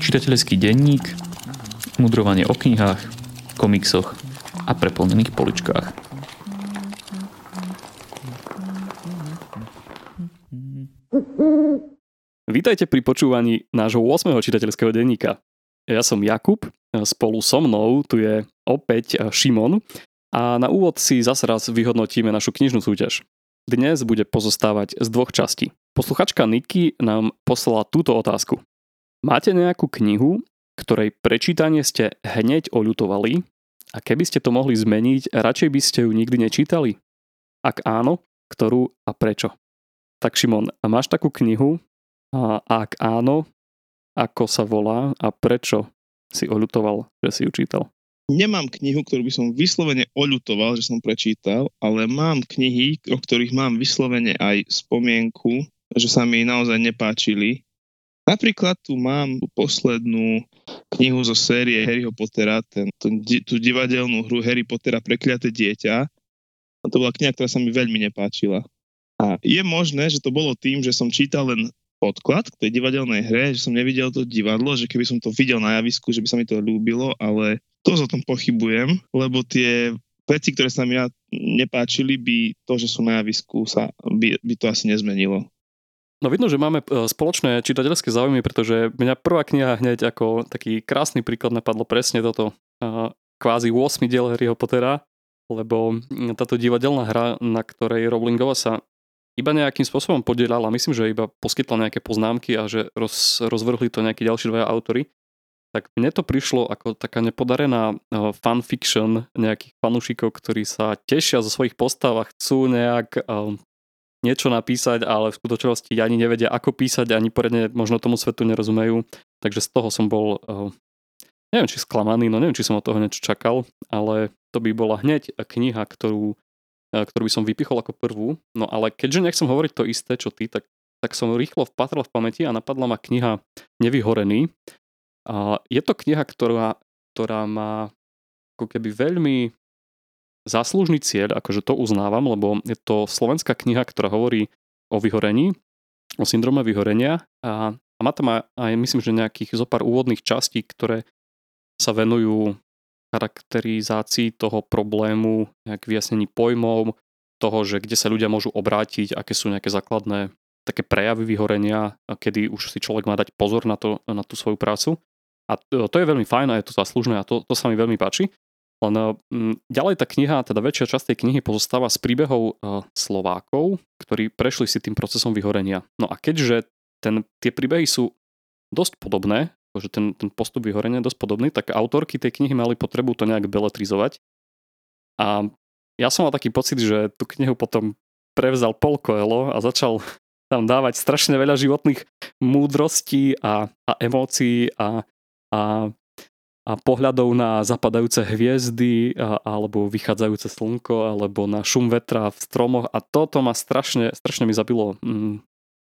Čitateľský denník, mudrovanie o knihách, komiksoch a preplnených poličkách. Vítajte pri počúvaní nášho 8. čitateľského denníka. Ja som Jakub, spolu so mnou tu je opäť Šimon a na úvod si zase raz vyhodnotíme našu knižnú súťaž. Dnes bude pozostávať z dvoch častí. Posluchačka Niky nám poslala túto otázku. Máte nejakú knihu, ktorej prečítanie ste hneď oľutovali a keby ste to mohli zmeniť, radšej by ste ju nikdy nečítali? Ak áno, ktorú a prečo? Tak Šimon, máš takú knihu? A ak áno, ako sa volá a prečo si oľutoval, že si ju čítal? Nemám knihu, ktorú by som vyslovene oľutoval, že som prečítal, ale mám knihy, o ktorých mám vyslovene aj spomienku, že sa mi naozaj nepáčili. Napríklad tu mám poslednú knihu zo série Harryho Pottera, ten, tú, divadelnú hru Harry Pottera Prekliaté dieťa. A to bola kniha, ktorá sa mi veľmi nepáčila. A je možné, že to bolo tým, že som čítal len podklad k tej divadelnej hre, že som nevidel to divadlo, že keby som to videl na javisku, že by sa mi to ľúbilo, ale to o tom pochybujem, lebo tie veci, ktoré sa mi nepáčili, by to, že sú na javisku, sa, by, by to asi nezmenilo. No vidno, že máme e, spoločné čitateľské záujmy, pretože mňa prvá kniha hneď ako taký krásny príklad napadlo presne toto kvázi 8 diel Harryho Pottera, lebo táto divadelná hra, na ktorej Rowlingova sa iba nejakým spôsobom podielala, myslím, že iba poskytla nejaké poznámky a že roz, rozvrhli to nejakí ďalší dvaja autory, tak mne to prišlo ako taká nepodarená e, fanfiction nejakých fanúšikov, ktorí sa tešia zo svojich postav a chcú nejak e, niečo napísať, ale v skutočnosti ani nevedia, ako písať, ani poriadne možno tomu svetu nerozumejú. Takže z toho som bol, uh, neviem či sklamaný, no neviem, či som od toho niečo čakal, ale to by bola hneď kniha, ktorú, ktorú by som vypichol ako prvú. No ale keďže nechcem hovoriť to isté, čo ty, tak, tak som rýchlo vpatral v pamäti a napadla ma kniha Nevyhorený. Je to kniha, ktorá, ktorá má ako keby veľmi záslužný cieľ, akože to uznávam, lebo je to slovenská kniha, ktorá hovorí o vyhorení, o syndrome vyhorenia a, a má tam aj, myslím, že nejakých zo pár úvodných častí, ktoré sa venujú charakterizácii toho problému, nejak vyjasnení pojmov, toho, že kde sa ľudia môžu obrátiť, aké sú nejaké základné také prejavy vyhorenia, kedy už si človek má dať pozor na, to, na tú svoju prácu. A to, to je veľmi fajn a je to zaslužné a to, to sa mi veľmi páči. Len mm, ďalej tá kniha, teda väčšia časť tej knihy pozostáva z príbehov uh, Slovákov, ktorí prešli si tým procesom vyhorenia. No a keďže ten, tie príbehy sú dosť podobné, že ten, ten postup vyhorenia je dosť podobný, tak autorky tej knihy mali potrebu to nejak beletrizovať. A ja som mal taký pocit, že tú knihu potom prevzal Paul Coelho a začal tam dávať strašne veľa životných múdrostí a, a emócií a, a a pohľadov na zapadajúce hviezdy a, alebo vychádzajúce slnko alebo na šum vetra v stromoch. A toto ma strašne, strašne mi zabilo mm,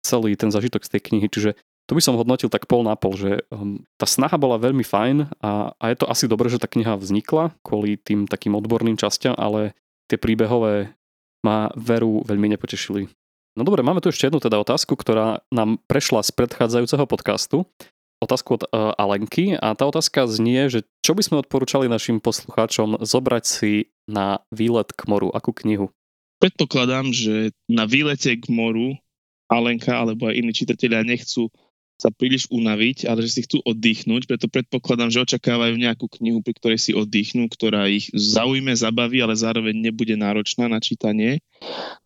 celý ten zažitok z tej knihy, čiže to by som hodnotil tak pol na pol, že um, tá snaha bola veľmi fajn a, a je to asi dobré, že tá kniha vznikla kvôli tým takým odborným častiam, ale tie príbehové ma veru veľmi nepotešili. No dobre, máme tu ešte jednu teda otázku, ktorá nám prešla z predchádzajúceho podcastu otázku od uh, Alenky a tá otázka znie, že čo by sme odporúčali našim poslucháčom zobrať si na výlet k moru, akú knihu? Predpokladám, že na výlete k moru Alenka alebo aj iní čitatelia nechcú sa príliš unaviť, ale že si chcú oddychnúť, preto predpokladám, že očakávajú nejakú knihu, pri ktorej si oddychnú, ktorá ich zaujme, zabaví, ale zároveň nebude náročná na čítanie.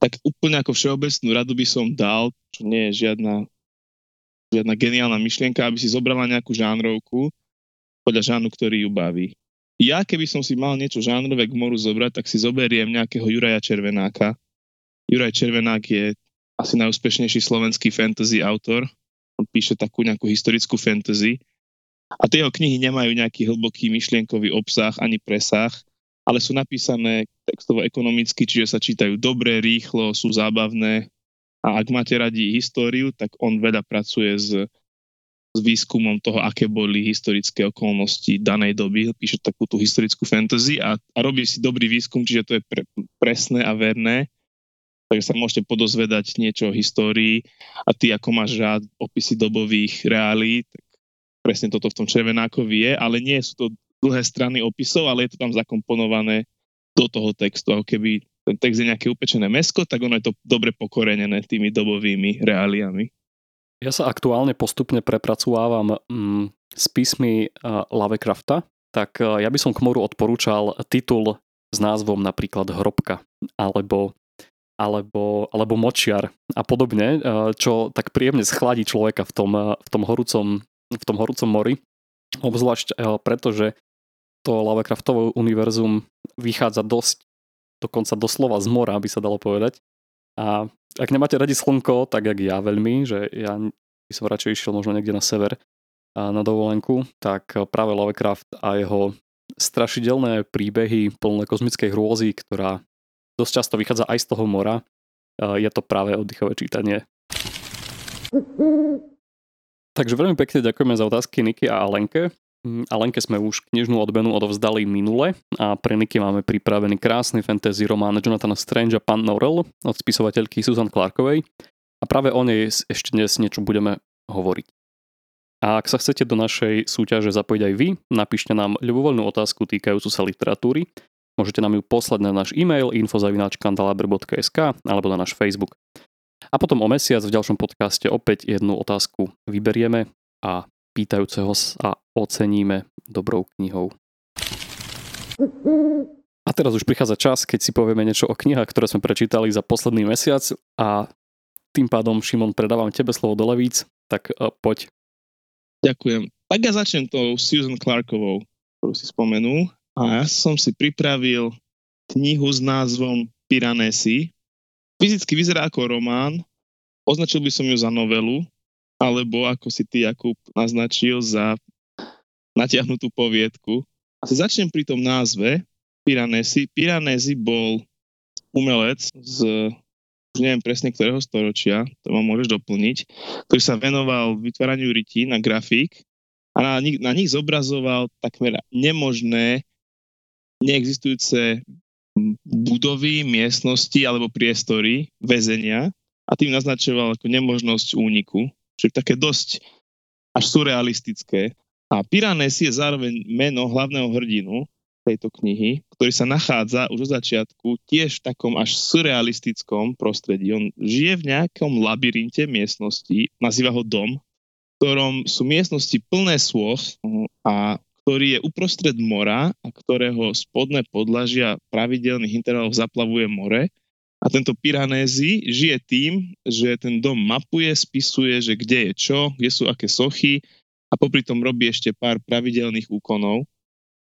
Tak úplne ako všeobecnú radu by som dal, čo nie je žiadna žiadna geniálna myšlienka, aby si zobrala nejakú žánrovku podľa žánu, ktorý ju baví. Ja, keby som si mal niečo žánrové k moru zobrať, tak si zoberiem nejakého Juraja Červenáka. Juraj Červenák je asi najúspešnejší slovenský fantasy autor. On píše takú nejakú historickú fantasy. A tie jeho knihy nemajú nejaký hlboký myšlienkový obsah ani presah, ale sú napísané textovo ekonomicky, čiže sa čítajú dobre, rýchlo, sú zábavné a ak máte radi históriu, tak on veľa pracuje s, s výskumom toho, aké boli historické okolnosti danej doby. Píše takú tú historickú fantasy a, a robí si dobrý výskum, čiže to je pre, presné a verné. takže sa môžete podozvedať niečo o histórii a ty ako máš rád opisy dobových reálí, tak presne toto v tom Červenákovi je, ale nie sú to dlhé strany opisov, ale je to tam zakomponované do toho textu, ako keby ten text je nejaké upečené mesko, tak ono je to dobre pokorenené tými dobovými reáliami. Ja sa aktuálne postupne prepracovávam mm, s písmy uh, Lovecrafta, tak uh, ja by som k moru odporúčal titul s názvom napríklad Hrobka alebo alebo, alebo močiar a podobne, čo tak príjemne schladí človeka v tom, v tom, horúcom, v tom horúcom mori. Obzvlášť preto, že to Lovecraftovo univerzum vychádza dosť, dokonca doslova z mora, by sa dalo povedať. A ak nemáte radi slnko, tak jak ja veľmi, že ja by som radšej išiel možno niekde na sever na dovolenku, tak práve Lovecraft a jeho strašidelné príbehy plné kozmickej hrôzy, ktorá dosť často vychádza aj z toho mora. Je to práve oddychové čítanie. Takže veľmi pekne ďakujeme za otázky Niky a Alenke. Mm, Alenke sme už knižnú odmenu odovzdali minule a pre Niky máme pripravený krásny fantasy román Jonathan Strange a Pan Norrell od spisovateľky Susan Clarkovej a práve o nej ešte dnes niečo budeme hovoriť. A ak sa chcete do našej súťaže zapojiť aj vy, napíšte nám ľubovoľnú otázku týkajúcu sa literatúry Môžete nám ju poslať na náš e-mail infozavináčkandalaber.sk alebo na náš Facebook. A potom o mesiac v ďalšom podcaste opäť jednu otázku vyberieme a pýtajúceho sa oceníme dobrou knihou. A teraz už prichádza čas, keď si povieme niečo o knihách, ktoré sme prečítali za posledný mesiac a tým pádom, Šimon, predávam tebe slovo do levíc, tak uh, poď. Ďakujem. Tak ja začnem tou Susan Clarkovou, ktorú si spomenul. A ja som si pripravil knihu s názvom Piranesi. Fyzicky vyzerá ako román, označil by som ju za novelu, alebo ako si ty, Jakub, naznačil za natiahnutú poviedku. Asi začnem pri tom názve Piranesi. Piranesi bol umelec z už neviem presne ktorého storočia, to ma môžeš doplniť, ktorý sa venoval vytváraniu rytí na grafík a na na nich zobrazoval takmer nemožné neexistujúce budovy, miestnosti alebo priestory väzenia a tým naznačoval ako nemožnosť úniku, čo je také dosť až surrealistické. A Piranesi je zároveň meno hlavného hrdinu tejto knihy, ktorý sa nachádza už od začiatku tiež v takom až surrealistickom prostredí. On žije v nejakom labyrinte miestností, nazýva ho dom, v ktorom sú miestnosti plné sôch a ktorý je uprostred mora a ktorého spodné podlažia pravidelných intervalov zaplavuje more. A tento Piranézy žije tým, že ten dom mapuje, spisuje, že kde je čo, kde sú aké sochy a popri tom robí ešte pár pravidelných úkonov,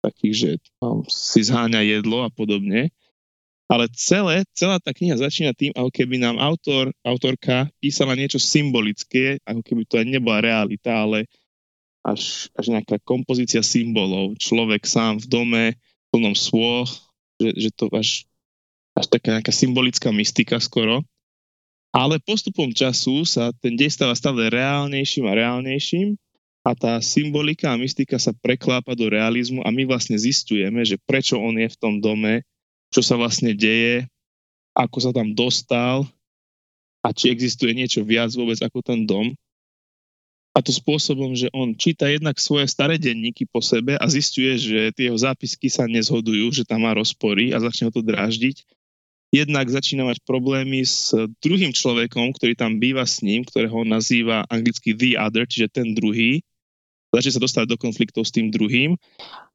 takých, že si zháňa jedlo a podobne. Ale celé, celá tá kniha začína tým, ako keby nám autor, autorka písala niečo symbolické, ako keby to aj nebola realita, ale až, až nejaká kompozícia symbolov. Človek sám v dome, plnom svôch, že, že to až, až taká nejaká symbolická mystika skoro. Ale postupom času sa ten dej stáva stále reálnejším a reálnejším a tá symbolika a mystika sa preklápa do realizmu a my vlastne zistujeme, že prečo on je v tom dome, čo sa vlastne deje, ako sa tam dostal a či existuje niečo viac vôbec ako ten dom. A to spôsobom, že on číta jednak svoje staré denníky po sebe a zistuje, že tie jeho zápisky sa nezhodujú, že tam má rozpory a začne ho to dráždiť. Jednak začína mať problémy s druhým človekom, ktorý tam býva s ním, ktorého nazýva anglicky the other, čiže ten druhý. Začne sa dostať do konfliktov s tým druhým.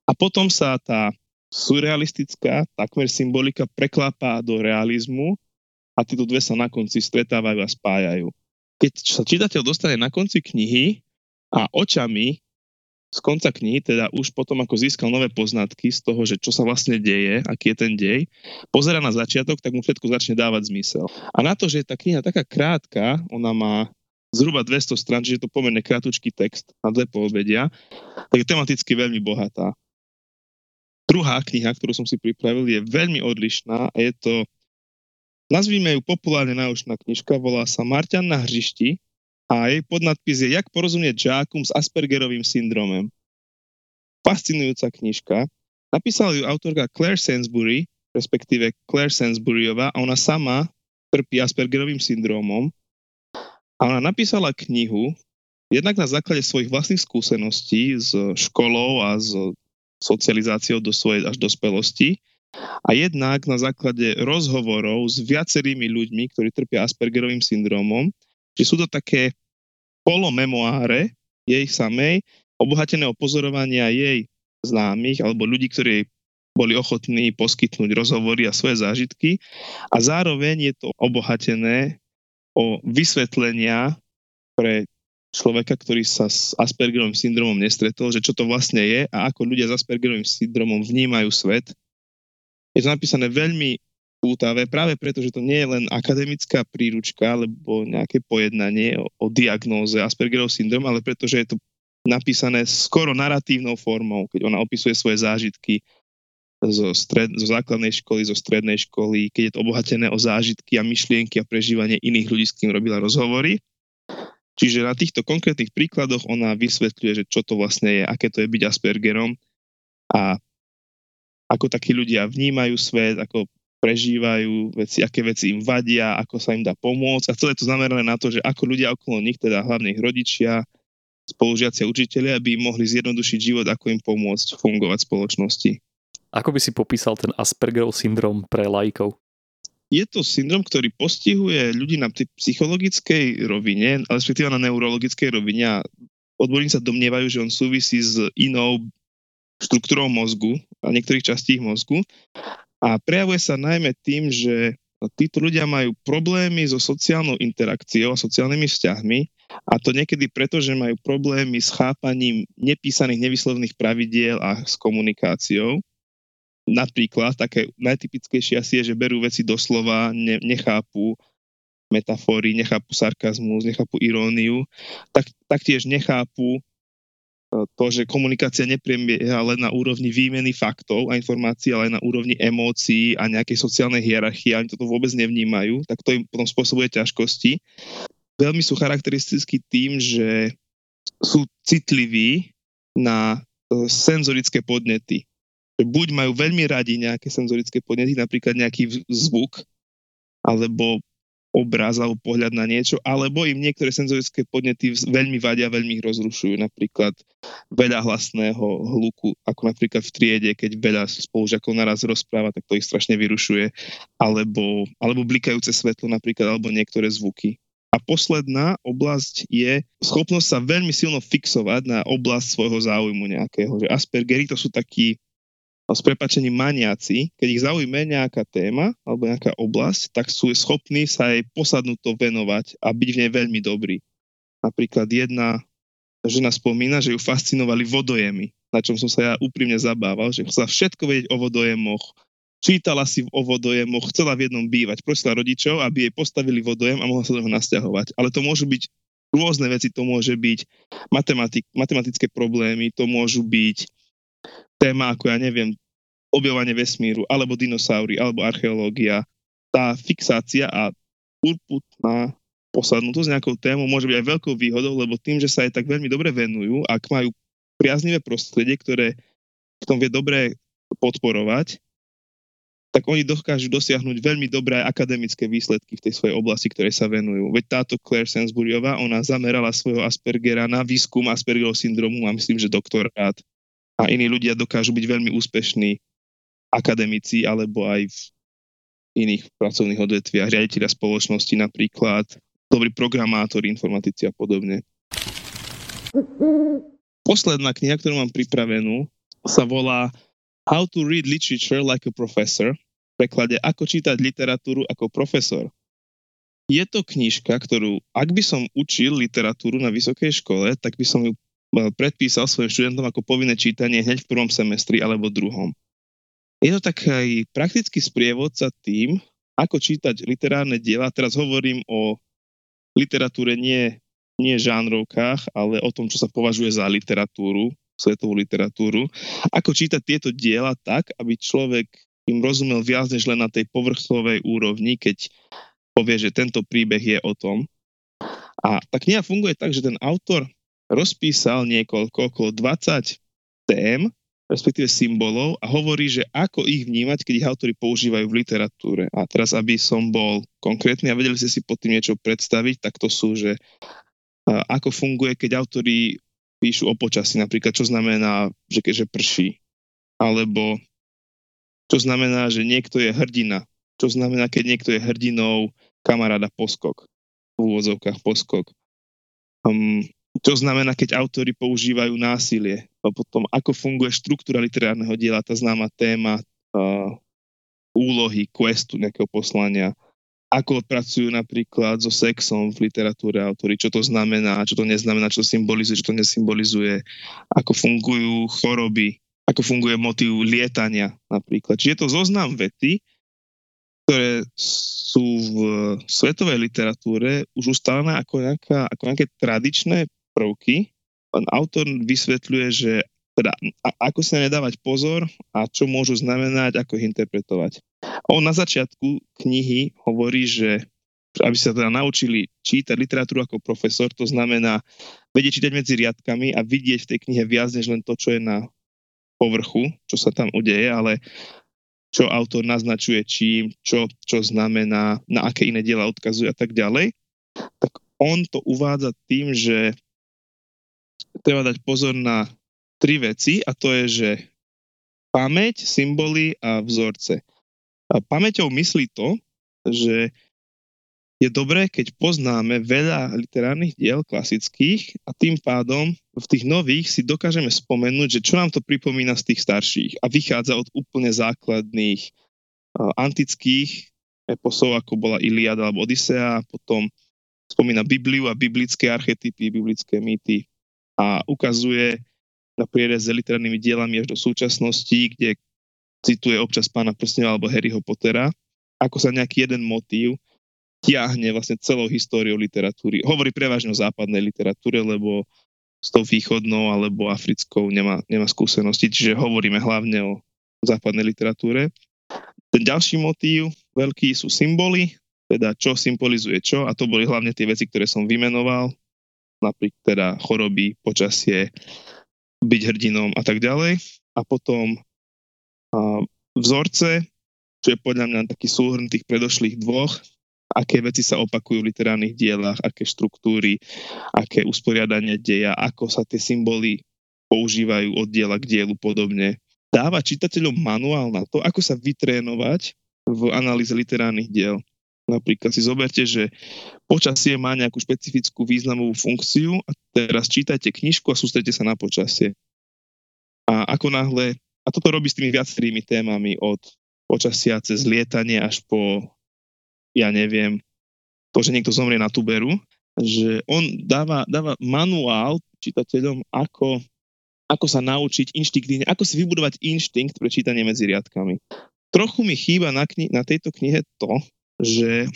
A potom sa tá surrealistická, takmer symbolika preklápa do realizmu a tieto dve sa na konci stretávajú a spájajú keď sa čitateľ dostane na konci knihy a očami z konca knihy, teda už potom ako získal nové poznatky z toho, že čo sa vlastne deje, aký je ten dej, pozera na začiatok, tak mu všetko začne dávať zmysel. A na to, že je tá kniha taká krátka, ona má zhruba 200 stran, čiže je to pomerne krátučký text na dve povedia, tak je tematicky veľmi bohatá. Druhá kniha, ktorú som si pripravil, je veľmi odlišná a je to Nazvíme ju populárne náučná knižka, volá sa Marťan na hřišti a jej podnadpis je Jak porozumieť žákum s Aspergerovým syndromem. Fascinujúca knižka. Napísala ju autorka Claire Sainsbury, respektíve Claire Sainsburyová a ona sama trpí Aspergerovým syndromom a ona napísala knihu, jednak na základe svojich vlastných skúseností s školou a s socializáciou do svojej až dospelosti a jednak na základe rozhovorov s viacerými ľuďmi, ktorí trpia Aspergerovým syndromom, že sú to také polomemoáre jej samej, obohatené o pozorovania jej známych alebo ľudí, ktorí boli ochotní poskytnúť rozhovory a svoje zážitky. A zároveň je to obohatené o vysvetlenia pre človeka, ktorý sa s Aspergerovým syndromom nestretol, že čo to vlastne je a ako ľudia s Aspergerovým syndromom vnímajú svet. Je to napísané veľmi pútavé, práve preto, že to nie je len akademická príručka alebo nejaké pojednanie o, o diagnóze Aspergerov syndrom, ale pretože je to napísané skoro naratívnou formou, keď ona opisuje svoje zážitky zo, stred, zo základnej školy, zo strednej školy, keď je to obohatené o zážitky a myšlienky a prežívanie iných ľudí, s kým robila rozhovory. Čiže na týchto konkrétnych príkladoch ona vysvetľuje, že čo to vlastne je, aké to je byť Aspergerom a ako takí ľudia vnímajú svet, ako prežívajú veci, aké veci im vadia, ako sa im dá pomôcť. A celé to zamerané na to, že ako ľudia okolo nich, teda hlavne ich rodičia, spolužiaci a učiteľia, by im mohli zjednodušiť život, ako im pomôcť fungovať v spoločnosti. Ako by si popísal ten Aspergerov syndrom pre laikov? Je to syndrom, ktorý postihuje ľudí na psychologickej rovine, respektíve na neurologickej rovine a odborníci sa domnievajú, že on súvisí s inou štruktúrou mozgu a niektorých častí mozgu a prejavuje sa najmä tým, že títo ľudia majú problémy so sociálnou interakciou a sociálnymi vzťahmi a to niekedy preto, že majú problémy s chápaním nepísaných nevyslovných pravidiel a s komunikáciou. Napríklad, také najtypickejšie asi je, že berú veci doslova, ne, nechápu metafory, nechápu sarkazmus, nechápu iróniu, tak, taktiež nechápu to, že komunikácia neprebieha len na úrovni výmeny faktov a informácií, ale aj na úrovni emócií a nejakej sociálnej hierarchie, ani toto vôbec nevnímajú, tak to im potom spôsobuje ťažkosti. Veľmi sú charakteristickí tým, že sú citliví na e, senzorické podnety. Buď majú veľmi radi nejaké senzorické podnety, napríklad nejaký zvuk, alebo obraz alebo pohľad na niečo, alebo im niektoré senzorické podnety veľmi vadia, veľmi ich rozrušujú. Napríklad veľa hlasného hluku, ako napríklad v triede, keď veľa spolužiakov naraz rozpráva, tak to ich strašne vyrušuje. Alebo, alebo blikajúce svetlo napríklad, alebo niektoré zvuky. A posledná oblasť je schopnosť sa veľmi silno fixovať na oblasť svojho záujmu nejakého. Že Aspergery to sú takí s prepačením maniaci, keď ich zaujme nejaká téma alebo nejaká oblasť, tak sú schopní sa jej posadnúť to venovať a byť v nej veľmi dobrý. Napríklad jedna žena spomína, že ju fascinovali vodojemy, na čom som sa ja úprimne zabával, že chcela všetko vedieť o vodojemoch, čítala si o vodojemoch, chcela v jednom bývať, prosila rodičov, aby jej postavili vodojem a mohla sa do neho nasťahovať. Ale to môžu byť rôzne veci, to môže byť matematik, matematické problémy, to môžu byť téma ako ja neviem, objavovanie vesmíru, alebo dinosaury, alebo archeológia. Tá fixácia a urputná posadnutosť nejakou témou môže byť aj veľkou výhodou, lebo tým, že sa aj tak veľmi dobre venujú, ak majú priaznivé prostredie, ktoré v tom vie dobre podporovať, tak oni dokážu dosiahnuť veľmi dobré akademické výsledky v tej svojej oblasti, ktorej sa venujú. Veď táto Claire Sainsburyová, ona zamerala svojho Aspergera na výskum Aspergerov syndromu a myslím, že doktorát a iní ľudia dokážu byť veľmi úspešní akademici alebo aj v iných pracovných odvetviach, riaditeľia spoločnosti napríklad, dobrí programátori, informatici a podobne. Posledná kniha, ktorú mám pripravenú, sa volá How to read literature like a professor. V preklade Ako čítať literatúru ako profesor. Je to knižka, ktorú, ak by som učil literatúru na vysokej škole, tak by som ju predpísal svojim študentom ako povinné čítanie hneď v prvom semestri alebo druhom. Je to taký praktický sprievodca tým, ako čítať literárne diela. Teraz hovorím o literatúre nie, nie žánrovkách, ale o tom, čo sa považuje za literatúru, svetovú literatúru. Ako čítať tieto diela tak, aby človek im rozumel viac než len na tej povrchovej úrovni, keď povie, že tento príbeh je o tom. A tá kniha funguje tak, že ten autor rozpísal niekoľko, okolo 20 tém, respektíve symbolov a hovorí, že ako ich vnímať, keď ich autory používajú v literatúre. A teraz, aby som bol konkrétny a vedeli ste si pod tým niečo predstaviť, tak to sú, že ako funguje, keď autory píšu o počasí, napríklad čo znamená, že keďže prší, alebo čo znamená, že niekto je hrdina, čo znamená, keď niekto je hrdinou kamaráda poskok, v úvodzovkách poskok. Um, čo znamená, keď autory používajú násilie. A potom, ako funguje štruktúra literárneho diela, tá známa téma uh, úlohy, questu, nejakého poslania. Ako pracujú napríklad so sexom v literatúre autory, čo to znamená, čo to neznamená, čo to symbolizuje, čo to nesymbolizuje, ako fungujú choroby, ako funguje motív lietania napríklad. Čiže je to zoznam vety, ktoré sú v svetovej literatúre už ustálené ako, nejaká, ako nejaké tradičné prvky. Autor vysvetľuje, že teda a, ako sa nedávať pozor a čo môžu znamenať, ako ich interpretovať. On na začiatku knihy hovorí, že aby sa teda naučili čítať literatúru ako profesor, to znamená vedieť čítať medzi riadkami a vidieť v tej knihe viac než len to, čo je na povrchu, čo sa tam udeje, ale čo autor naznačuje čím, čo, čo znamená, na aké iné diela odkazuje a tak ďalej, tak on to uvádza tým, že treba dať pozor na tri veci a to je, že pamäť, symboly a vzorce. A pamäťou myslí to, že je dobré, keď poznáme veľa literárnych diel klasických a tým pádom v tých nových si dokážeme spomenúť, že čo nám to pripomína z tých starších a vychádza od úplne základných antických eposov, ako bola Iliada alebo Odisea, potom spomína Bibliu a biblické archetypy, biblické mýty a ukazuje na priereze literárnymi dielami až do súčasnosti, kde cituje občas pána Prstňa alebo Harryho Pottera, ako sa nejaký jeden motív tiahne vlastne celou históriou literatúry. Hovorí prevažne o západnej literatúre, lebo s tou východnou alebo africkou nemá, nemá skúsenosti, čiže hovoríme hlavne o západnej literatúre. Ten ďalší motív veľký sú symboly, teda čo symbolizuje čo a to boli hlavne tie veci, ktoré som vymenoval, napríklad teda choroby, počasie, byť hrdinom a tak ďalej. A potom a vzorce, čo je podľa mňa taký súhrn tých predošlých dvoch, aké veci sa opakujú v literárnych dielach, aké štruktúry, aké usporiadanie deja, ako sa tie symboly používajú od diela k dielu podobne. Dáva čitateľom manuál na to, ako sa vytrénovať v analýze literárnych diel. Napríklad si zoberte, že počasie má nejakú špecifickú významovú funkciu a teraz čítajte knižku a sústredte sa na počasie. A ako náhle, a toto robí s tými viacerými témami od počasia cez lietanie až po, ja neviem, to, že niekto zomrie na tuberu, že on dáva, dáva manuál čitateľom, ako, ako sa naučiť inštinktívne, ako si vybudovať inštinkt pre čítanie medzi riadkami. Trochu mi chýba na, kni- na tejto knihe to, že,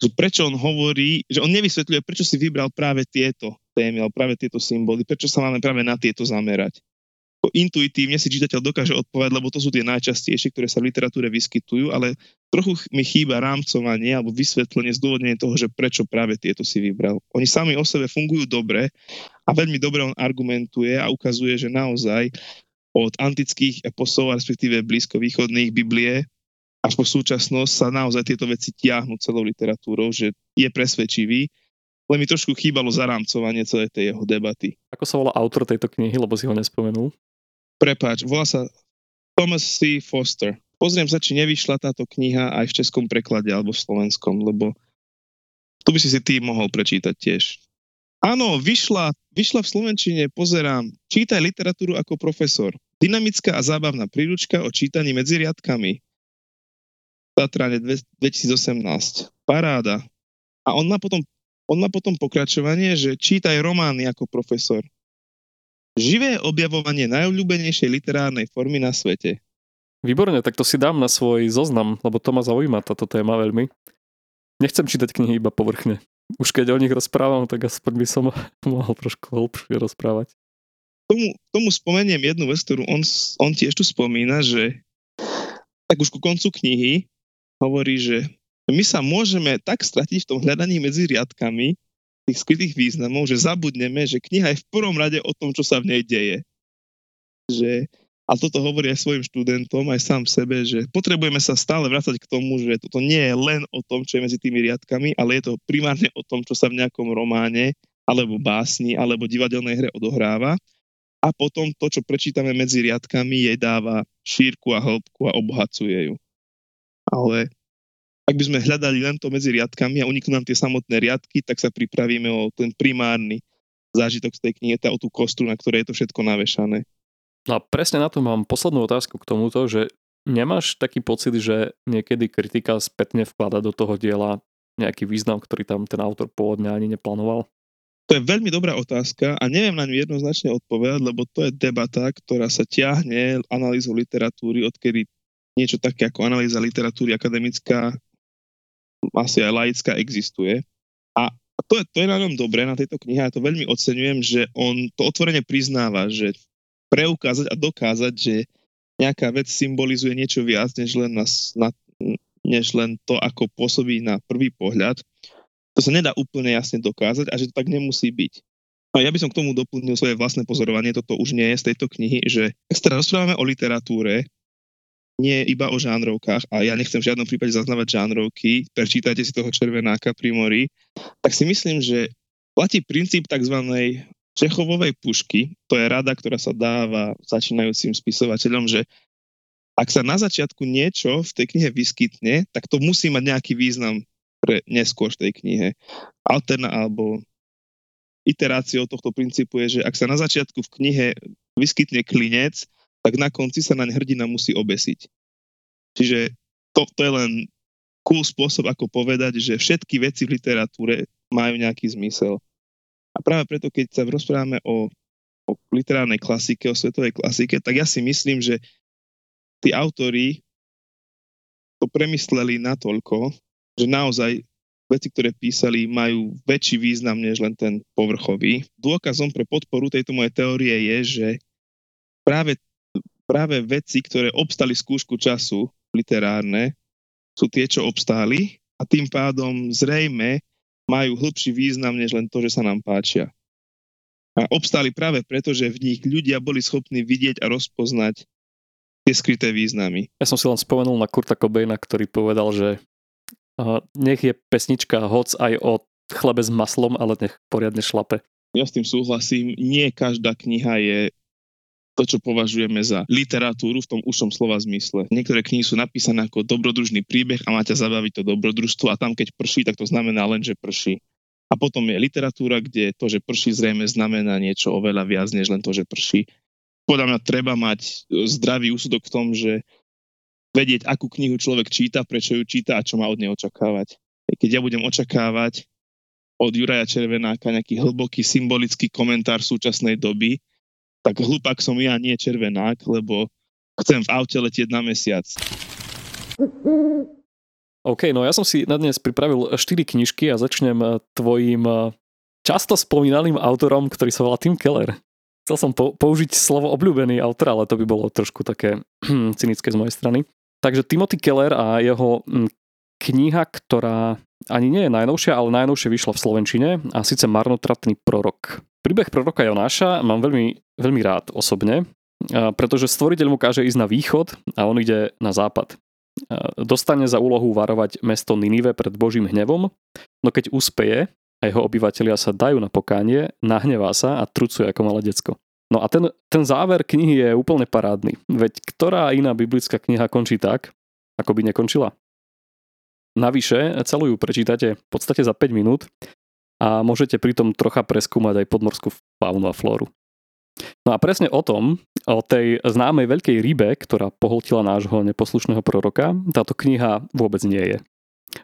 že prečo on hovorí, že on nevysvetľuje, prečo si vybral práve tieto témy, alebo práve tieto symboly, prečo sa máme práve na tieto zamerať. Intuitívne si čitateľ dokáže odpovedať, lebo to sú tie najčastejšie, ktoré sa v literatúre vyskytujú, ale trochu mi chýba rámcovanie alebo vysvetlenie, zdôvodnenie toho, že prečo práve tieto si vybral. Oni sami o sebe fungujú dobre a veľmi dobre on argumentuje a ukazuje, že naozaj od antických eposov, respektíve blízkovýchodných Biblie, až po súčasnosť sa naozaj tieto veci tiahnu celou literatúrou, že je presvedčivý, len mi trošku chýbalo zarámcovanie celej tej jeho debaty. Ako sa volá autor tejto knihy, lebo si ho nespomenul? Prepáč, volá sa Thomas C. Foster. Pozriem sa, či nevyšla táto kniha aj v českom preklade alebo v slovenskom, lebo tu by si si ty mohol prečítať tiež. Áno, vyšla, vyšla v Slovenčine, pozerám. Čítaj literatúru ako profesor. Dynamická a zábavná príručka o čítaní medzi riadkami. Tatrane 2018. Paráda. A on má potom, on má potom pokračovanie, že čítaj romány ako profesor. Živé objavovanie najobľúbenejšej literárnej formy na svete. Výborne, tak to si dám na svoj zoznam, lebo to ma zaujíma táto téma veľmi. Nechcem čítať knihy iba povrchne. Už keď o nich rozprávam, tak aspoň by som mohol trošku hlbšie rozprávať. Tomu, tomu spomeniem jednu vec, ktorú on, on tiež tu spomína, že tak už ku koncu knihy hovorí, že my sa môžeme tak stratiť v tom hľadaní medzi riadkami tých skrytých významov, že zabudneme, že kniha je v prvom rade o tom, čo sa v nej deje. že a toto hovorí aj svojim študentom, aj sám sebe, že potrebujeme sa stále vrácať k tomu, že toto nie je len o tom, čo je medzi tými riadkami, ale je to primárne o tom, čo sa v nejakom románe, alebo básni, alebo divadelnej hre odohráva. A potom to, čo prečítame medzi riadkami, jej dáva šírku a hĺbku a obohacuje ju. Ale ak by sme hľadali len to medzi riadkami a uniknú nám tie samotné riadky, tak sa pripravíme o ten primárny zážitok z tej knihy, o tú kostru, na ktorej je to všetko navešané. No a presne na to mám poslednú otázku k tomuto, že nemáš taký pocit, že niekedy kritika spätne vklada do toho diela nejaký význam, ktorý tam ten autor pôvodne ani neplánoval? To je veľmi dobrá otázka a neviem na ňu jednoznačne odpovedať, lebo to je debata, ktorá sa ťahne analýzou literatúry, odkedy niečo také ako analýza literatúry akademická, asi aj laická existuje. A to je, to je na ňom dobré, na tejto knihe, ja to veľmi oceňujem, že on to otvorene priznáva, že preukázať a dokázať, že nejaká vec symbolizuje niečo viac, než len, na, na, než len to, ako pôsobí na prvý pohľad. To sa nedá úplne jasne dokázať a že to tak nemusí byť. A ja by som k tomu doplnil svoje vlastné pozorovanie, toto už nie je z tejto knihy, že ak sa rozprávame o literatúre, nie iba o žánrovkách, a ja nechcem v žiadnom prípade zaznávať žánrovky, prečítajte si toho červenáka pri mori, tak si myslím, že platí princíp tzv. Čechovovej pušky, to je rada, ktorá sa dáva začínajúcim spisovateľom, že ak sa na začiatku niečo v tej knihe vyskytne, tak to musí mať nejaký význam pre neskôr v tej knihe. Alterna alebo iteráciou tohto princípu je, že ak sa na začiatku v knihe vyskytne klinec, tak na konci sa naň hrdina musí obesiť. Čiže to, to je len cool spôsob, ako povedať, že všetky veci v literatúre majú nejaký zmysel. A práve preto, keď sa rozprávame o, o literárnej klasike, o svetovej klasike, tak ja si myslím, že tí autori to premysleli natoľko, že naozaj veci, ktoré písali, majú väčší význam než len ten povrchový. Dôkazom pre podporu tejto mojej teórie je, že práve, práve veci, ktoré obstali skúšku času literárne, sú tie, čo obstáli a tým pádom zrejme majú hĺbší význam, než len to, že sa nám páčia. A obstáli práve preto, že v nich ľudia boli schopní vidieť a rozpoznať tie skryté významy. Ja som si len spomenul na Kurta Cobaina, ktorý povedal, že nech je pesnička hoc aj o chlebe s maslom, ale nech poriadne šlape. Ja s tým súhlasím. Nie každá kniha je to, čo považujeme za literatúru v tom ušom slova zmysle. Niektoré knihy sú napísané ako dobrodružný príbeh a má ťa zabaviť to dobrodružstvo a tam keď prší, tak to znamená len, že prší. A potom je literatúra, kde to, že prší zrejme znamená niečo oveľa viac, než len to, že prší. Podľa mňa treba mať zdravý úsudok v tom, že vedieť, akú knihu človek číta, prečo ju číta a čo má od nej očakávať. Keď ja budem očakávať od Juraja Červenáka nejaký hlboký symbolický komentár súčasnej doby, tak hlupák som ja, nie červenák, lebo chcem v aute letieť na mesiac. OK, no ja som si na dnes pripravil 4 knižky a začnem eh, tvojim eh, často spomínaným autorom, ktorý sa volá Tim Keller. Chcel som po- použiť slovo obľúbený autor, ale to by bolo trošku také cynické z mojej strany. Takže Timothy Keller a jeho hm, kniha, ktorá ani nie je najnovšia, ale najnovšie vyšla v Slovenčine a síce Marnotratný prorok. Príbeh proroka Jonáša mám veľmi, veľmi rád osobne, pretože stvoriteľ mu káže ísť na východ a on ide na západ. Dostane za úlohu varovať mesto Ninive pred Božím hnevom, no keď úspeje a jeho obyvateľia sa dajú na pokánie, nahnevá sa a trucuje ako malé decko. No a ten, ten záver knihy je úplne parádny. Veď ktorá iná biblická kniha končí tak, ako by nekončila? Navyše, celú ju prečítate v podstate za 5 minút a môžete pritom trocha preskúmať aj podmorskú faunu a flóru. No a presne o tom, o tej známej veľkej rybe, ktorá pohltila nášho neposlušného proroka, táto kniha vôbec nie je.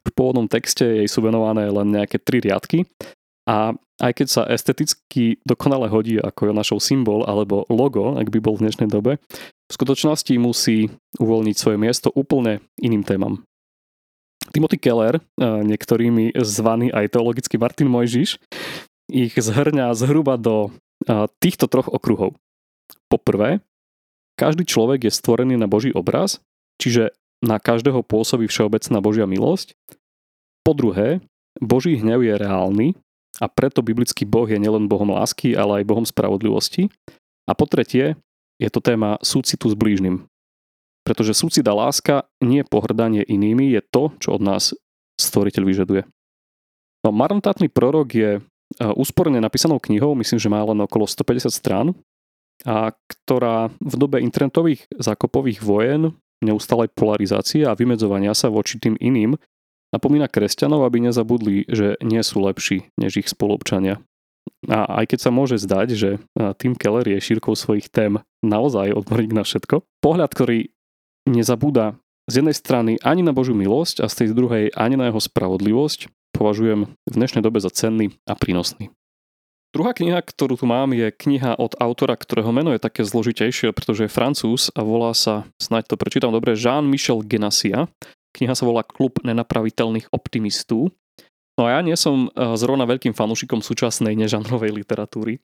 V pôvodnom texte jej sú venované len nejaké tri riadky a aj keď sa esteticky dokonale hodí ako Jonášov symbol alebo logo, ak by bol v dnešnej dobe, v skutočnosti musí uvoľniť svoje miesto úplne iným témam. Timothy Keller, niektorými zvaný aj teologický Martin Mojžiš, ich zhrňa zhruba do týchto troch okruhov. Poprvé, každý človek je stvorený na Boží obraz, čiže na každého pôsobí všeobecná Božia milosť. Po druhé, Boží hnev je reálny a preto biblický Boh je nielen Bohom lásky, ale aj Bohom spravodlivosti. A po tretie, je to téma súcitu s blížnym. Pretože súcit láska, nie pohrdanie inými, je to, čo od nás stvoriteľ vyžaduje. No, Marnotátny prorok je e, úsporne napísanou knihou, myslím, že má len okolo 150 strán, a ktorá v dobe internetových zákopových vojen, neustálej polarizácie a vymedzovania sa voči tým iným napomína kresťanov, aby nezabudli, že nie sú lepší než ich spolupčania. A aj keď sa môže zdať, že Tim Keller je šírkou svojich tém naozaj odborník na všetko, pohľad, ktorý nezabúda z jednej strany ani na Božiu milosť a z tej druhej ani na jeho spravodlivosť, považujem v dnešnej dobe za cenný a prínosný. Druhá kniha, ktorú tu mám, je kniha od autora, ktorého meno je také zložitejšie, pretože je francúz a volá sa, snáď to prečítam dobre, Jean-Michel Genasia. Kniha sa volá Klub nenapraviteľných optimistů. No a ja nie som e, zrovna veľkým fanúšikom súčasnej nežanrovej literatúry,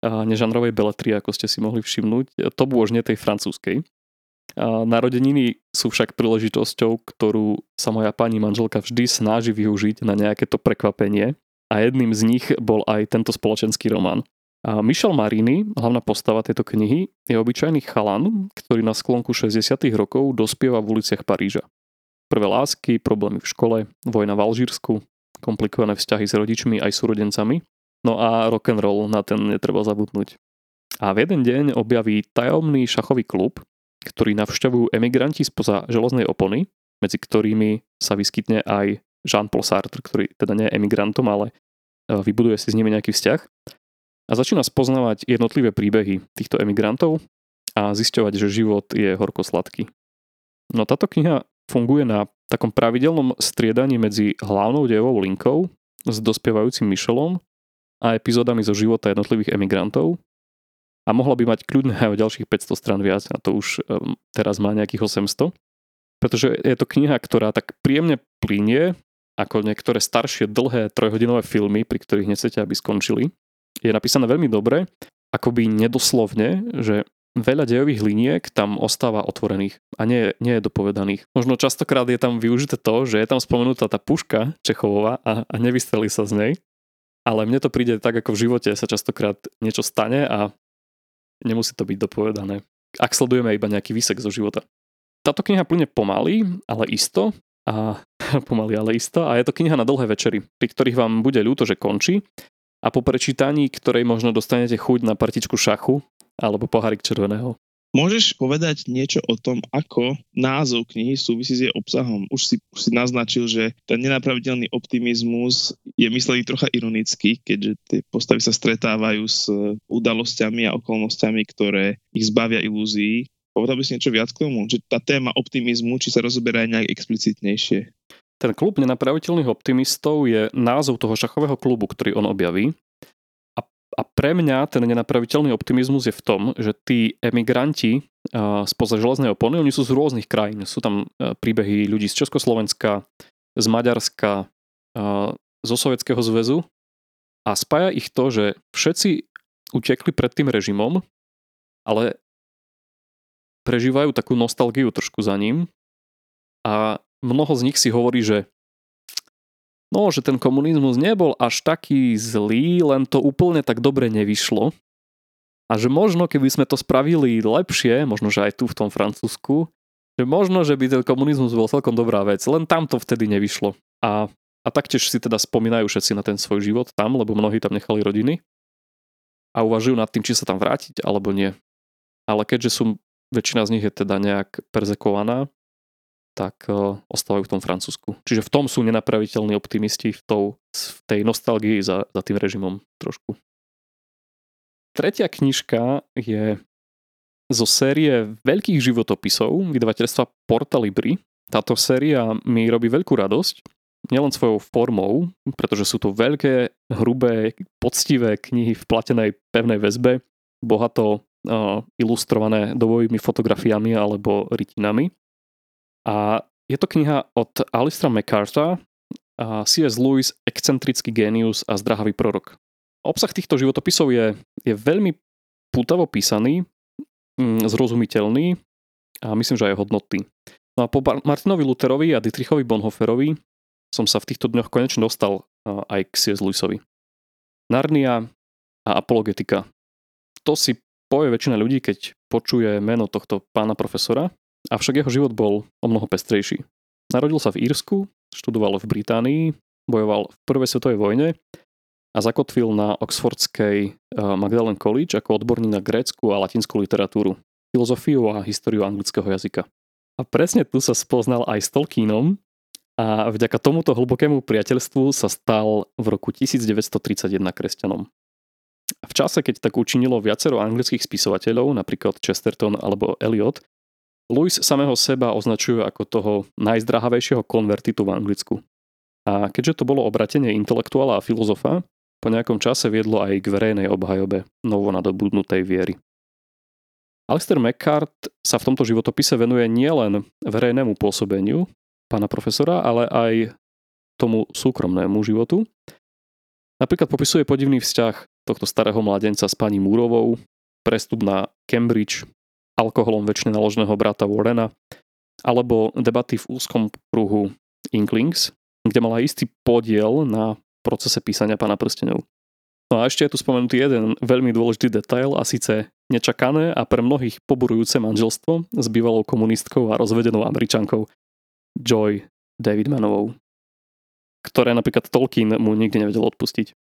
nežanrovej beletrie, ako ste si mohli všimnúť. To už nie tej francúzskej. Narodeniny sú však príležitosťou, ktorú sa moja pani manželka vždy snaží využiť na nejaké to prekvapenie a jedným z nich bol aj tento spoločenský román. A Michel Marini, hlavná postava tejto knihy, je obyčajný chalan, ktorý na sklonku 60. rokov dospieva v uliciach Paríža. Prvé lásky, problémy v škole, vojna v Alžírsku, komplikované vzťahy s rodičmi aj súrodencami, no a rock and roll na ten netreba zabudnúť. A v jeden deň objaví tajomný šachový klub, ktorý navšťavujú emigranti spoza železnej opony, medzi ktorými sa vyskytne aj Jean-Paul Sartre, ktorý teda nie je emigrantom, ale e, vybuduje si s nimi nejaký vzťah a začína spoznávať jednotlivé príbehy týchto emigrantov a zisťovať, že život je horko sladký. No táto kniha funguje na takom pravidelnom striedaní medzi hlavnou dejovou linkou s dospievajúcim Michelom a epizódami zo života jednotlivých emigrantov a mohla by mať kľudne aj o ďalších 500 stran viac a to už um, teraz má nejakých 800 pretože je to kniha, ktorá tak príjemne plinie ako niektoré staršie, dlhé trojhodinové filmy, pri ktorých nechcete, aby skončili. Je napísané veľmi dobre, akoby nedoslovne, že veľa dejových liniek tam ostáva otvorených a nie, nie je dopovedaných. Možno častokrát je tam využité to, že je tam spomenutá tá puška Čechová a, a nevystreli sa z nej. Ale mne to príde tak, ako v živote sa častokrát niečo stane a nemusí to byť dopovedané. Ak sledujeme iba nejaký výsek zo života. Táto kniha plyne pomaly, ale isto a pomaly, ale isto. A je to kniha na dlhé večery, pri ktorých vám bude ľúto, že končí. A po prečítaní, ktorej možno dostanete chuť na partičku šachu alebo pohárik červeného. Môžeš povedať niečo o tom, ako názov knihy súvisí s jej obsahom? Už si, už si naznačil, že ten nenapraviteľný optimizmus je myslený trocha ironicky, keďže tie postavy sa stretávajú s udalosťami a okolnostiami, ktoré ich zbavia ilúzií. Povedal by si niečo viac k tomu? Že tá téma optimizmu, či sa rozoberá aj nejak explicitnejšie? Ten klub nenapraviteľných optimistov je názov toho šachového klubu, ktorý on objaví. A, pre mňa ten nenapraviteľný optimizmus je v tom, že tí emigranti uh, spoza železnej opony, oni sú z rôznych krajín. Sú tam uh, príbehy ľudí z Československa, z Maďarska, uh, zo Sovietskeho zväzu a spája ich to, že všetci utekli pred tým režimom, ale prežívajú takú nostalgiu trošku za ním a mnoho z nich si hovorí, že no, že ten komunizmus nebol až taký zlý, len to úplne tak dobre nevyšlo. A že možno, keby sme to spravili lepšie, možno, že aj tu v tom Francúzsku, že možno, že by ten komunizmus bol celkom dobrá vec, len tam to vtedy nevyšlo. A, a taktiež si teda spomínajú všetci na ten svoj život tam, lebo mnohí tam nechali rodiny a uvažujú nad tým, či sa tam vrátiť alebo nie. Ale keďže sú väčšina z nich je teda nejak perzekovaná, tak uh, ostávajú v tom Francúzsku. Čiže v tom sú nenapraviteľní optimisti v, tou, v tej nostalgii za, za tým režimom trošku. Tretia knižka je zo série veľkých životopisov vydavateľstva Porta Libri. Táto séria mi robí veľkú radosť, nielen svojou formou, pretože sú to veľké, hrubé, poctivé knihy v platenej pevnej väzbe, bohato ilustrované dobovými fotografiami alebo rytinami. A je to kniha od Alistra McCartha, C.S. Lewis, excentrický génius a zdrahavý prorok. Obsah týchto životopisov je, je veľmi pútavo písaný, mm, zrozumiteľný a myslím, že aj hodnotný. No a po Martinovi Lutherovi a Dietrichovi Bonhoefferovi som sa v týchto dňoch konečne dostal aj k C.S. Lewisovi. Narnia a apologetika. To si povie väčšina ľudí, keď počuje meno tohto pána profesora, avšak jeho život bol o mnoho pestrejší. Narodil sa v Írsku, študoval v Británii, bojoval v prvej svetovej vojne a zakotvil na Oxfordskej eh, Magdalen College ako odborník na grécku a latinskú literatúru, filozofiu a históriu anglického jazyka. A presne tu sa spoznal aj s Tolkienom a vďaka tomuto hlbokému priateľstvu sa stal v roku 1931 kresťanom. V čase, keď tak učinilo viacero anglických spisovateľov, napríklad Chesterton alebo Eliot, Lewis samého seba označuje ako toho najzdrahavejšieho konvertitu v Anglicku. A keďže to bolo obratenie intelektuála a filozofa, po nejakom čase viedlo aj k verejnej obhajobe novo nadobudnutej viery. Alistair McCart sa v tomto životopise venuje nielen verejnému pôsobeniu pána profesora, ale aj tomu súkromnému životu. Napríklad popisuje podivný vzťah tohto starého mladenca s pani Múrovou, prestup na Cambridge, alkoholom väčšine naložného brata Warrena, alebo debaty v úzkom kruhu Inklings, kde mala istý podiel na procese písania Pána prstenov. No a ešte je tu spomenutý jeden veľmi dôležitý detail a síce nečakané a pre mnohých poburujúce manželstvo s bývalou komunistkou a rozvedenou američankou Joy Davidmanovou, ktoré napríklad Tolkien mu nikdy nevedel odpustiť.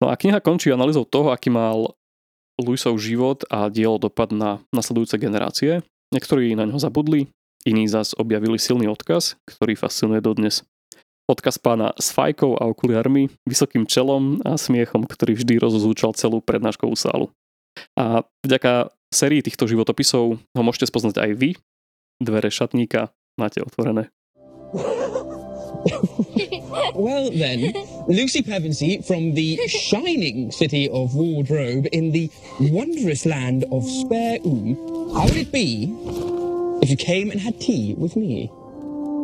No a kniha končí analýzou toho, aký mal Luisov život a dielo dopad na nasledujúce generácie. Niektorí na ňo zabudli, iní zas objavili silný odkaz, ktorý fascinuje dodnes. Odkaz pána s fajkou a okuliarmi, vysokým čelom a smiechom, ktorý vždy rozozúčal celú prednáškovú sálu. A vďaka sérii týchto životopisov ho môžete spoznať aj vy. Dvere šatníka máte otvorené. well, then, Lucy Pevensey from the shining city of Wardrobe in the wondrous land of Spare Oom. How would it be if you came and had tea with me?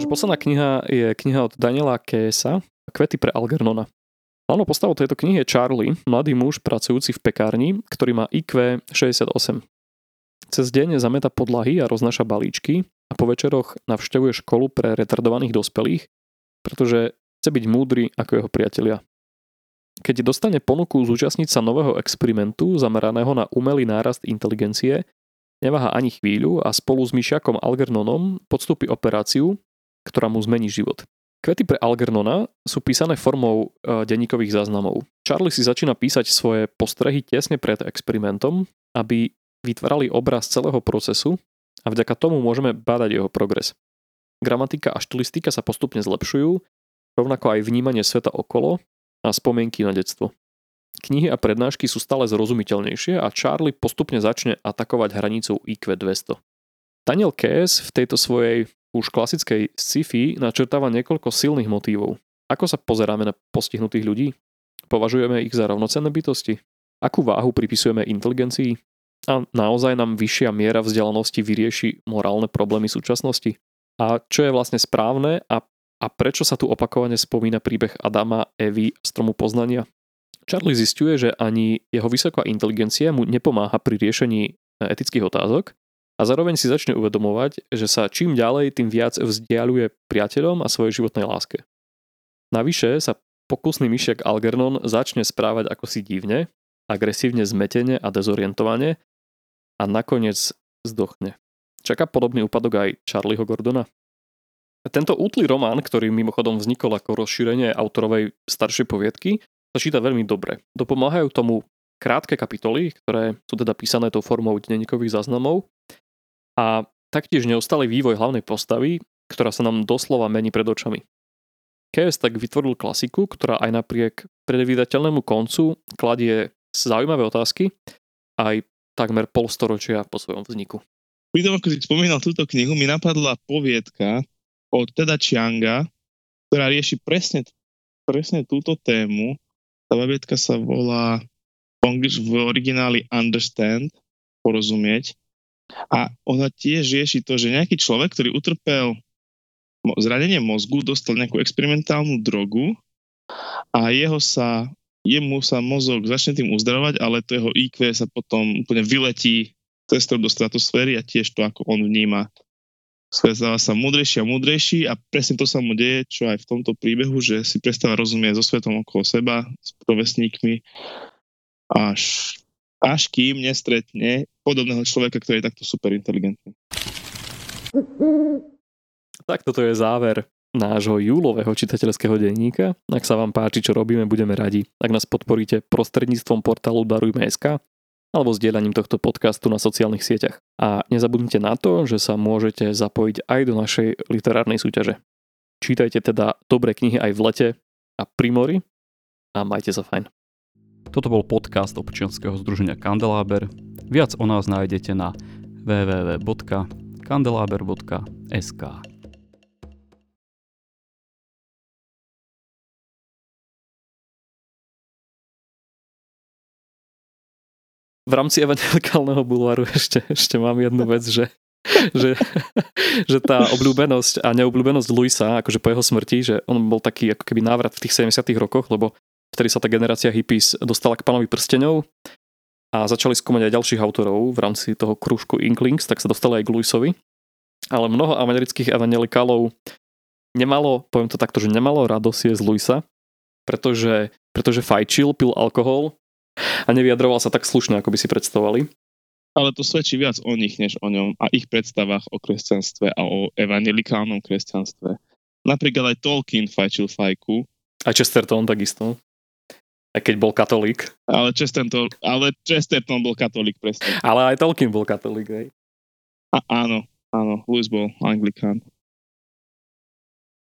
Posledná kniha je kniha od Daniela Kesa Kvety pre Algernona. Hlavnou postavou tejto knihy je Charlie, mladý muž pracujúci v pekárni, ktorý má IQ 68. Cez deň zameta podlahy a roznáša balíčky a po večeroch navštevuje školu pre retardovaných dospelých, pretože chce byť múdry ako jeho priatelia. Keď dostane ponuku zúčastniť sa nového experimentu zameraného na umelý nárast inteligencie, neváha ani chvíľu a spolu s myšiakom Algernonom podstúpi operáciu, ktorá mu zmení život. Kvety pre Algernona sú písané formou e, denníkových záznamov. Charlie si začína písať svoje postrehy tesne pred experimentom, aby vytvárali obraz celého procesu a vďaka tomu môžeme badať jeho progres. Gramatika a štilistika sa postupne zlepšujú rovnako aj vnímanie sveta okolo a spomienky na detstvo. Knihy a prednášky sú stále zrozumiteľnejšie a Charlie postupne začne atakovať hranicu IQ 200. Daniel Keyes v tejto svojej už klasickej sci-fi načrtáva niekoľko silných motívov. Ako sa pozeráme na postihnutých ľudí? Považujeme ich za rovnocenné bytosti? Akú váhu pripisujeme inteligencii? A naozaj nám vyššia miera vzdelanosti vyrieši morálne problémy súčasnosti? A čo je vlastne správne a a prečo sa tu opakovane spomína príbeh Adama, Evy, stromu poznania? Charlie zistuje, že ani jeho vysoká inteligencia mu nepomáha pri riešení e, etických otázok a zároveň si začne uvedomovať, že sa čím ďalej, tým viac vzdialuje priateľom a svojej životnej láske. Navyše sa pokusný myšiak Algernon začne správať ako si divne, agresívne zmetene a dezorientovane a nakoniec zdochne. Čaká podobný úpadok aj Charlieho Gordona? Tento útlý román, ktorý mimochodom vznikol ako rozšírenie autorovej staršej poviedky, sa číta veľmi dobre. Dopomáhajú tomu krátke kapitoly, ktoré sú teda písané tou formou denníkových záznamov a taktiež neustály vývoj hlavnej postavy, ktorá sa nám doslova mení pred očami. KS tak vytvoril klasiku, ktorá aj napriek predvídateľnému koncu kladie zaujímavé otázky aj takmer polstoročia po svojom vzniku. Pri tom, ako si spomínal túto knihu, mi napadla poviedka, od teda Chianga, ktorá rieši presne, presne túto tému. Tá babietka sa volá v origináli Understand, porozumieť. A ona tiež rieši to, že nejaký človek, ktorý utrpel zranenie mozgu, dostal nejakú experimentálnu drogu a jeho sa, jemu sa mozog začne tým uzdravovať, ale to jeho IQ sa potom úplne vyletí cestou do stratosféry a tiež to, ako on vníma stáva sa múdrejší a múdrejší a presne to sa mu deje, čo aj v tomto príbehu, že si prestáva rozumieť so svetom okolo seba, s provesníkmi, až, až kým nestretne podobného človeka, ktorý je takto super inteligentný. Tak toto je záver nášho júlového čitateľského denníka. Ak sa vám páči, čo robíme, budeme radi, ak nás podporíte prostredníctvom portálu Darujme.sk alebo zdieľaním tohto podcastu na sociálnych sieťach. A nezabudnite na to, že sa môžete zapojiť aj do našej literárnej súťaže. Čítajte teda dobré knihy aj v lete a pri mori a majte sa fajn. Toto bol podcast občianskeho združenia Kandeláber. Viac o nás nájdete na www.kandelaber.sk. v rámci evangelikálneho bulváru ešte, ešte mám jednu vec, že, že, že tá obľúbenosť a neobľúbenosť Luisa, akože po jeho smrti, že on bol taký ako keby návrat v tých 70 rokoch, lebo vtedy sa tá generácia hippies dostala k pánovi prstenov a začali skúmať aj ďalších autorov v rámci toho krúžku Inklings, tak sa dostali aj k Luisovi. Ale mnoho amerických evangelikálov nemalo, poviem to takto, že nemalo radosť z Luisa, pretože, pretože fajčil, pil alkohol a nevyjadroval sa tak slušne, ako by si predstavovali. Ale to svedčí viac o nich, než o ňom a ich predstavách o kresťanstve a o evangelikálnom kresťanstve. Napríklad aj Tolkien fajčil fajku. A Chesterton takisto. Aj keď bol katolík. Ale Chesterton, ale Chesterton bol katolík, presne. Ale aj Tolkien bol katolík, hej. A, áno, áno, Lewis bol anglikán.